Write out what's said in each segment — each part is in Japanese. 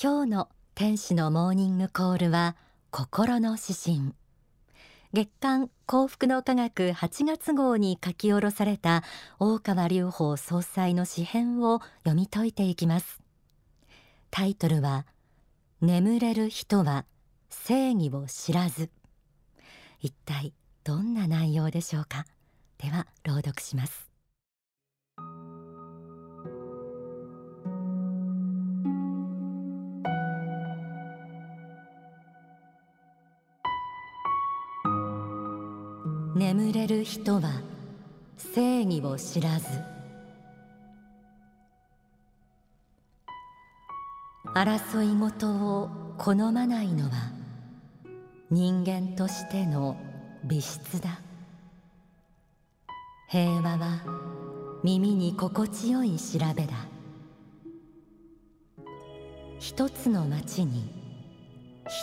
今日の天使のモーニングコールは心の指針。月刊幸福の科学8月号に書き下ろされた大川隆法総裁の詩編を読み解いていきます。タイトルは眠れる人は正義を知らず。一体どんな内容でしょうか？では朗読します。眠れる人は正義を知らず。争いごとを好まないのは人間としての美質だ。平和は耳に心地よい調べだ。一つの町に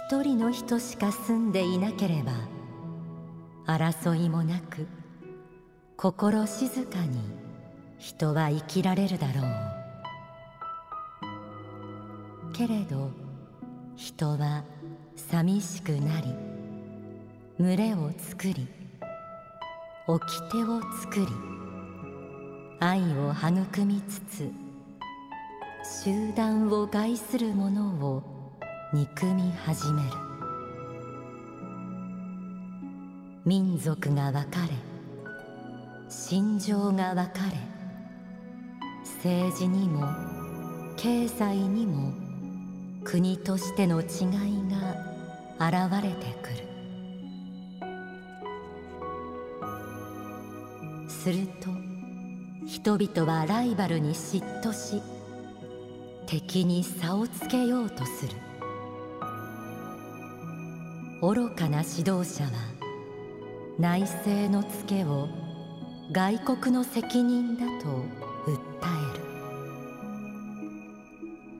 一人の人しか住んでいなければ争いもなく心静かに人は生きられるだろう。けれど人は寂しくなり群れを作り掟を作り愛を育みつつ集団を害する者を憎み始める。民族が分かれ心情が分かれ政治にも経済にも国としての違いが現れてくる。すると人々はライバルに嫉妬し敵に差をつけようとする。愚かな指導者は内政のツケを外国の責任だと訴える。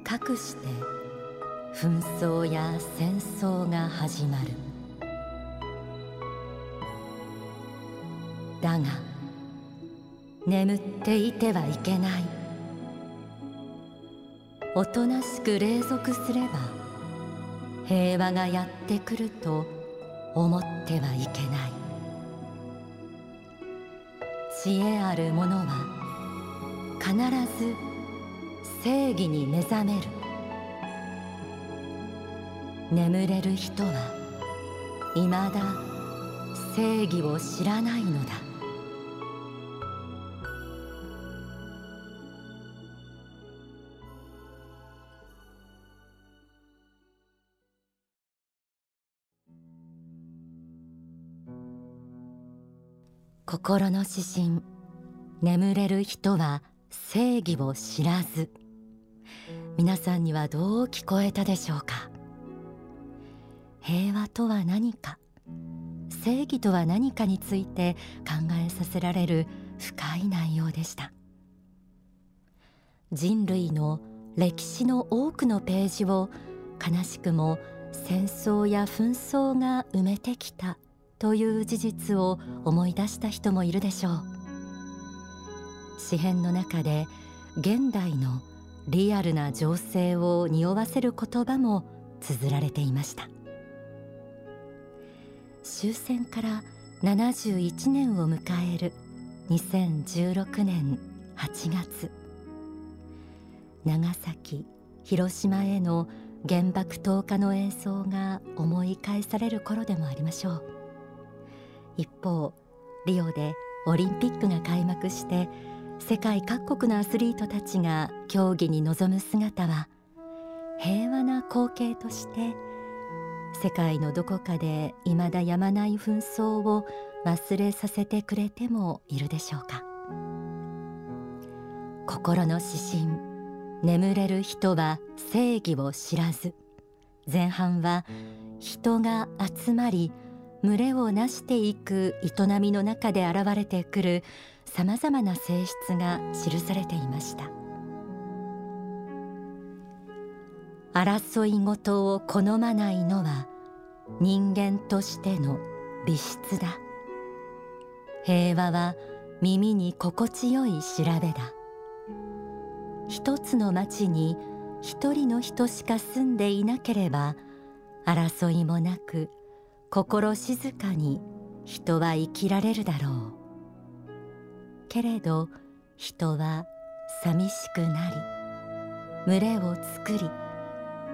かくして紛争や戦争が始まる。だが眠っていてはいけない。おとなしく隷属すれば平和がやってくると思ってはいけない。知恵ある者は必ず正義に目覚める。眠れる人はいまだ正義を知らないのだ。心の指針。眠れる人は正義を知らず。皆さんにはどう聞こえたでしょうか？平和とは何か？正義とは何かについて考えさせられる深い内容でした。人類の歴史の多くのページを悲しくも戦争や紛争が埋めてきたという事実を思い出した人もいるでしょう。詩編の中で現代のリアルな情勢を匂わせる言葉も綴られていました。終戦から71年を迎える2016年8月。長崎広島への原爆投下の映像が思い返される頃でもありましょう。一方リオでオリンピックが開幕して世界各国のアスリートたちが競技に臨む姿は平和な光景として世界のどこかで未だやまない紛争を忘れさせてくれてもいるでしょうか。心の指針眠れる人は正義を知らず。前半は人が集まり群れをなしていく営みの中で現れてくるさまざまな性質が記されていました。争いごとを好まないのは人間としての美質だ。平和は耳に心地よい調べだ。一つの町に一人の人しか住んでいなければ争いもなく心静かに人は生きられるだろう。けれど人は寂しくなり群れを作り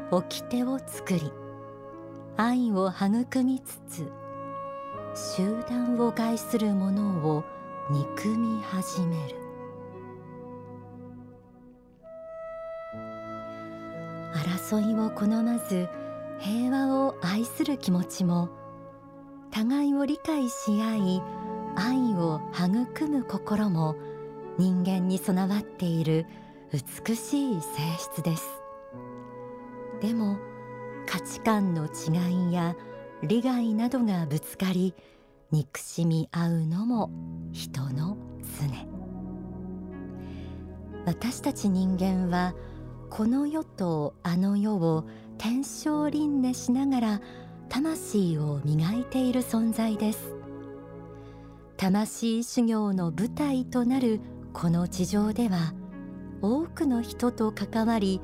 掟を作り愛を育みつつ集団を害する者を憎み始める。争いを好まず平和を愛する気持ちも互いを理解し合い愛を育む心も人間に備わっている美しい性質です。でも価値観の違いや利害などがぶつかり憎しみ合うのも人の常。私たち人間はこの世とあの世を天正輪廻しながら魂を磨いている存在です。魂修行の舞台となるこの地上では多くの人と関わり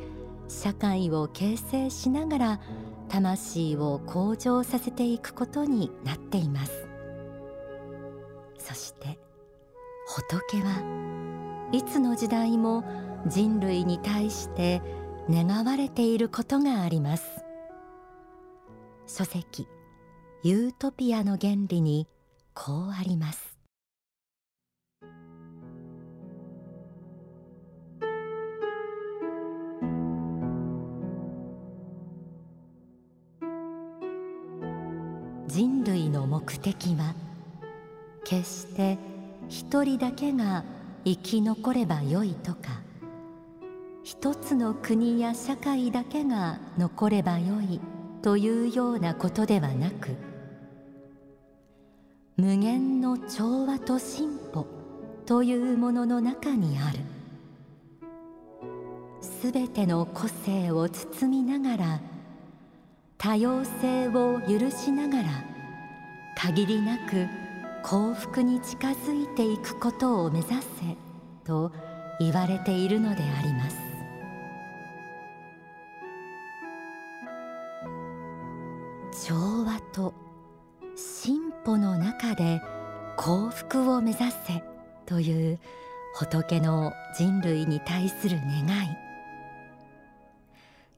社会を形成しながら魂を向上させていくことになっています。そして仏はいつの時代も人類に対して願われていることがあります。書籍ユートピアの原理にこうあります。人類の目的は決して一人だけが生き残ればよいとか一つの国や社会だけが残ればよい。というようなことではなく無限の調和と進歩というものの中にある。すべての個性を包みながら多様性を許しながら限りなく幸福に近づいていくことを目指せと言われているのであります。調和と進歩の中で幸福を目指せという仏の人類に対する願い。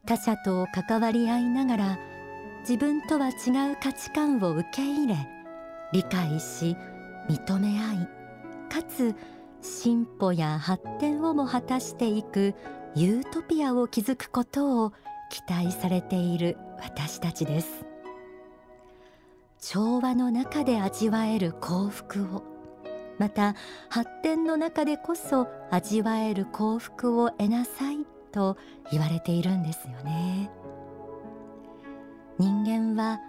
他者と関わり合いながら自分とは違う価値観を受け入れ理解し認め合いかつ進歩や発展をも果たしていくユートピアを築くことを期待されている私たちです。調和の中で味わえる幸福を。また発展の中でこそ味わえる幸福を得なさいと言われているんですよね。人間は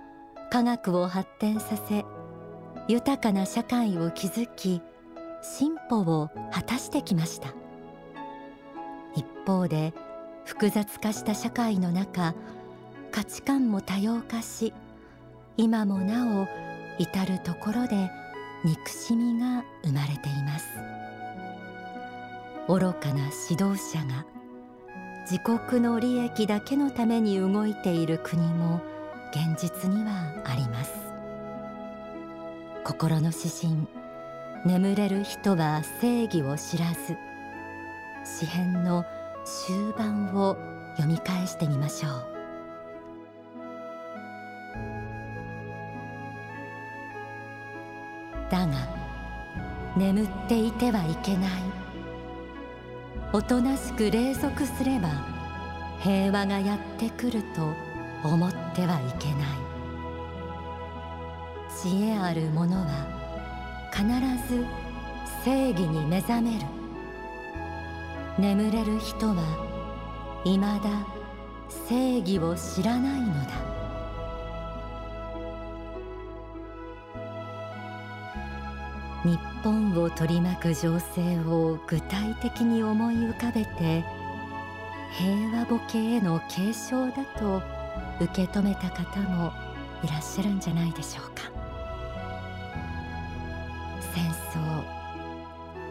科学を発展させ豊かな社会を築き進歩を果たしてきました。一方で複雑化した社会の中価値観も多様化し今もなお至る所で憎しみが生まれています。愚かな指導者が自国の利益だけのために動いている国も現実にはあります。心の指針眠れる人は正義を知らず詩編の終盤を読み返してみましょう。だが眠っていてはいけない。おとなしく隷属すれば平和がやってくると思ってはいけない。知恵ある者は必ず正義に目覚める。眠れる人はいまだ正義を知らないのだ。日本を取り巻く情勢を具体的に思い浮かべて平和ボケへの継承だと受け止めた方もいらっしゃるんじゃないでしょうか。戦争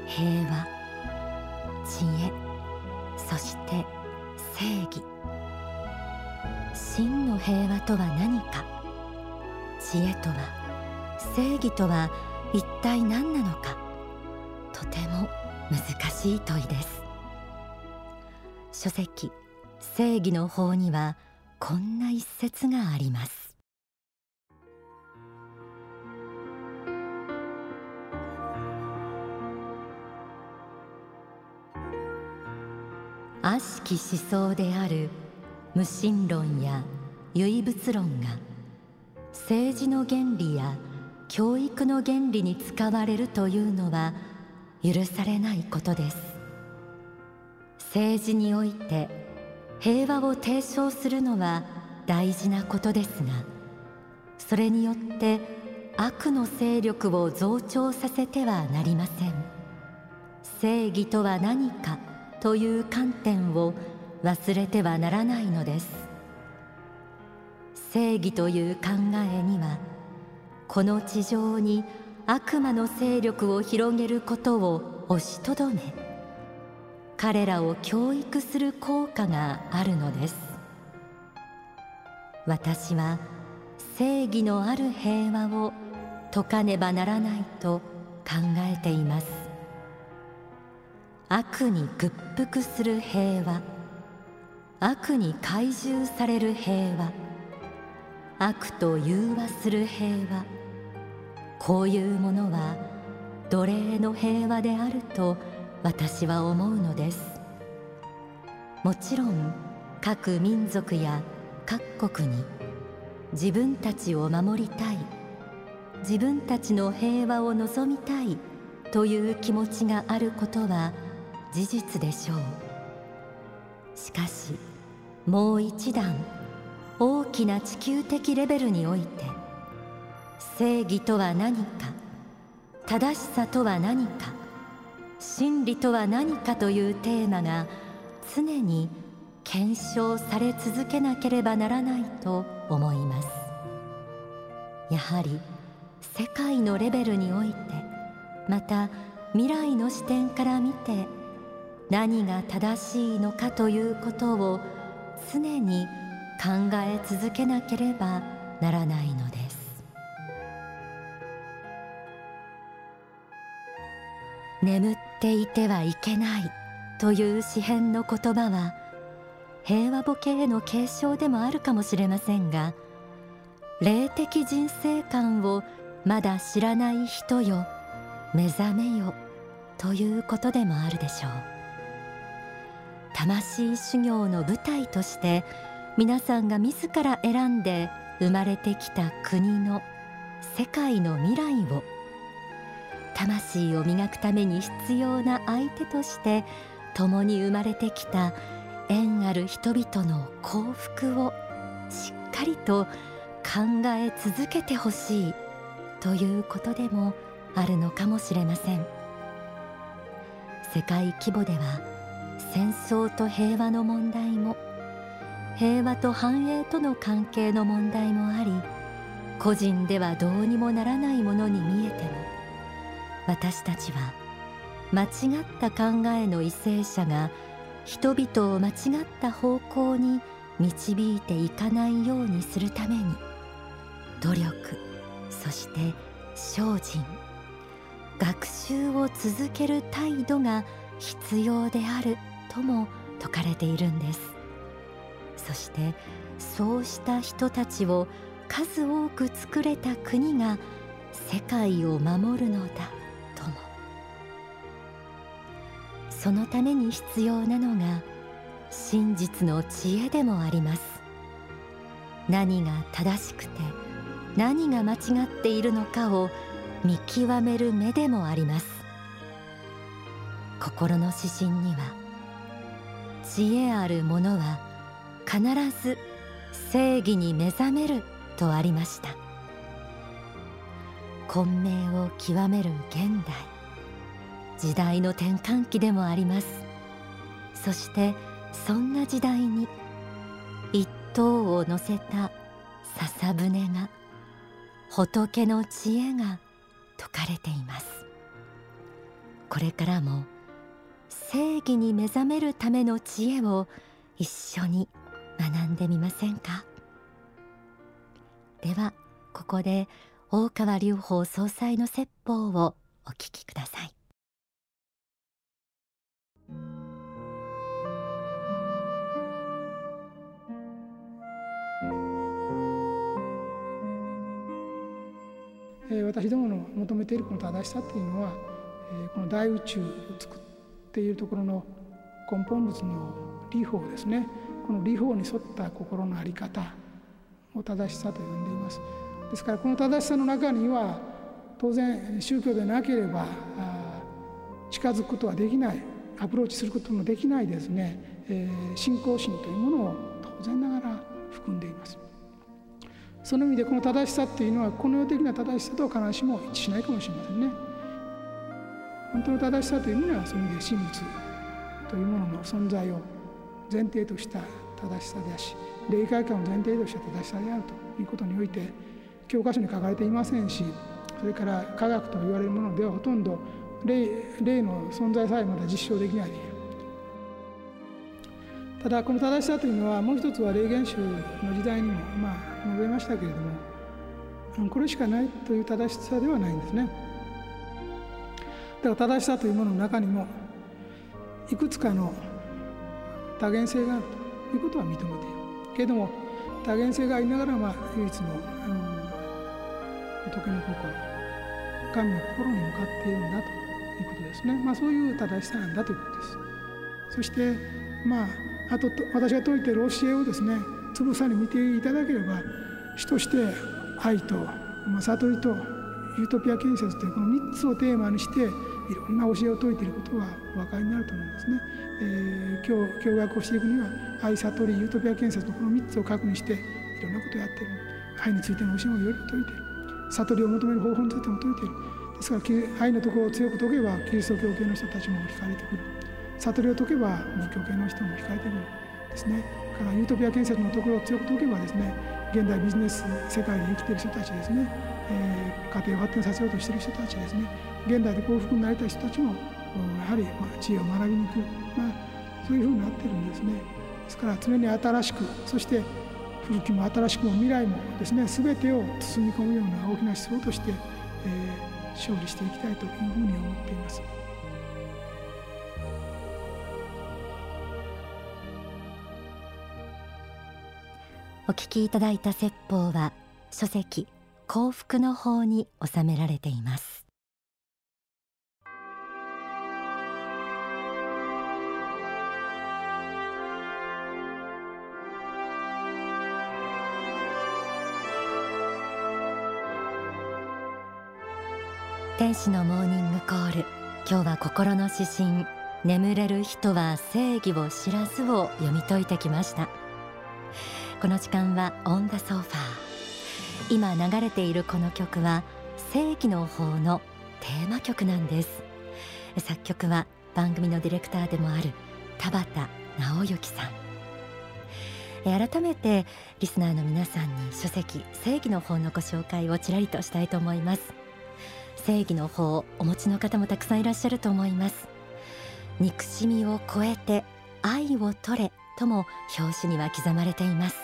平和知恵そして正義。真の平和とは何か。知恵とは正義とは一体何なのか？とても難しい問いです。書籍正義の法にはこんな一節があります。悪しき思想である無神論や唯物論が政治の原理や教育の原理に使われるというのは許されないことです。政治において平和を提唱するのは大事なことですがそれによって悪の勢力を増長させてはなりません。正義とは何かという観点を忘れてはならないのです。正義という考えにはこの地上に悪魔の勢力を広げることを押しとどめ彼らを教育する効果があるのです。私は正義のある平和を解かねばならないと考えています。悪に屈服する平和悪に懐柔される平和悪と融和する平和こういうものは奴隷の平和であると私は思うのです。もちろん各民族や各国に自分たちを守りたい自分たちの平和を望みたいという気持ちがあることは事実でしょう。しかしもう一段大きな地球的レベルにおいて正義とは何か正しさとは何か真理とは何かというテーマが常に検証され続けなければならないと思います。やはり世界のレベルにおいてまた未来の視点から見て何が正しいのかということを常に考え続けなければならないのです。眠っていてはいけないという詩編の言葉は平和ボケへの継承でもあるかもしれませんが霊的人生観をまだ知らない人よ目覚めよということでもあるでしょう。魂修行の舞台として皆さんが自ら選んで生まれてきた国の世界の未来を魂を磨くために必要な相手として共に生まれてきた縁ある人々の幸福をしっかりと考え続けてほしいということでもあるのかもしれません。世界規模では戦争と平和の問題も平和と繁栄との関係の問題もあり個人ではどうにもならないものに見えても私たちは間違った考えの為政者が人々を間違った方向に導いていかないようにするために努力そして精進学習を続ける態度が必要であるとも説かれているんです。そしてそうした人たちを数多く作れた国が世界を守るのだ。そのために必要なのが真実の知恵でもあります。何が正しくて何が間違っているのかを見極める目でもあります。心の指針には知恵ある者は必ず正義に目覚めるとありました。混迷を極める現代。時代の転換期でもあります。そしてそんな時代に一頭を乗せた笹舟が仏の知恵が説かれています。これからも正義に目覚めるための知恵を一緒に学んでみませんか？ではここで大川隆法総裁の説法をお聞きください。私どもの求めているこの正しさっていうのはえこの大宇宙を作っているところの根本物の理法ですね。この理法に沿った心の在り方を正しさと呼んでいます。ですからこの正しさの中には当然宗教でなければ近づくことはできない。アプローチすることもできないですね、え、信仰心というものを当然ながら含んでいます。その意味でこの正しさっていうのはこの世的な正しさと必ずしも一致しないかもしれませんね。本当の正しさというのはその意味で神仏というものの存在を前提とした正しさであし霊界観を前提とした正しさであるということにおいて教科書に書かれていませんしそれから科学と言われるものではほとんど霊霊の存在さえまだ実証できない。ただこの正しさというのはもう一つは霊言集の時代にもまあ述べましたけれどもこれしかないという正しさではないんですね。だから正しさというものの中にもいくつかの多元性があるということは認めている。けれども多元性がありながら、まあ、唯一の、うん、仏の心神の心に向かっているんだということですね、まあ、そういう正しさなんだということです。そしてまああと私が説いている教えをですねつぶさに見ていただければ主として愛と、ま、悟りとユートピア建設というこの3つをテーマにしていろんな教えを説いていることはお分かりになると思うんですね。えー、今日教学をしていくには愛悟りユートピア建設のこの3つを確認していろんなことをやっている。愛についての教えもいろいろ説いている。悟りを求める方法についても説いている。ですから愛のところを強く説けばキリスト教系の人たちも惹かれてくる。悟りを解けば仏教系の人も惹かれてくる。ですねからユートピア建設のところを強く解けばですね現代ビジネス世界で生きている人たちですね、えー、家庭を発展させようとしている人たちですね現代で幸福になりたい人たちもやはりま知恵を学びに行く、まあ、そういうふうになってるんですね。ですから常に新しくそして古きも新しくも未来もですね全てを包み込むような大きな思想として、えー、勝利していきたいというふうに思っています。お聞きいただいた説法は書籍幸福の法に収められています。天使のモーニングコール。今日は心の指針。眠れる人は正義を知らずを読み解いてきました。この時間はオンダソファー。今流れているこの曲は正義の方のテーマ曲なんです。作曲は番組のディレクターでもある田畑直之さん。改めてリスナーの皆さんに書籍正義の方のご紹介をちらりとしたいと思います。正義の方をお持ちの方もたくさんいらっしゃると思います。憎しみを超えて愛を取れとも表紙には刻まれています。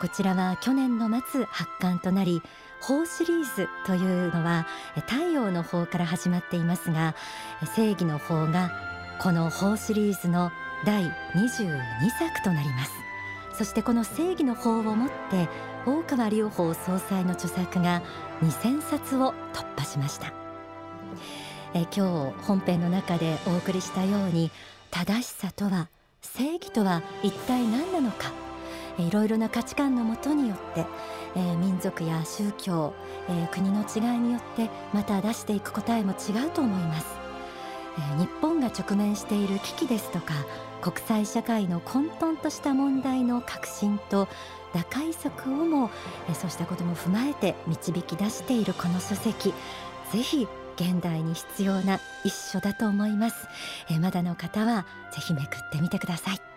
こちらは去年の末発刊となり法シリーズというのは太陽の方から始まっていますが正義の方がこの法シリーズの第22作となります。そしてこの正義の方をもって大川隆法総裁の著作が2000冊を突破しました。え今日本編の中でお送りしたように正しさとは正義とは一体何なのか。いろいろな価値観のもとによって、えー、民族や宗教、えー、国の違いによってまた出していく答えも違うと思います、えー、日本が直面している危機ですとか国際社会の混沌とした問題の革新と打開策をもえそうしたことも踏まえて導き出しているこの書籍。ぜひ現代に必要な一緒だと思います、えまだの方はぜひめくってみてください。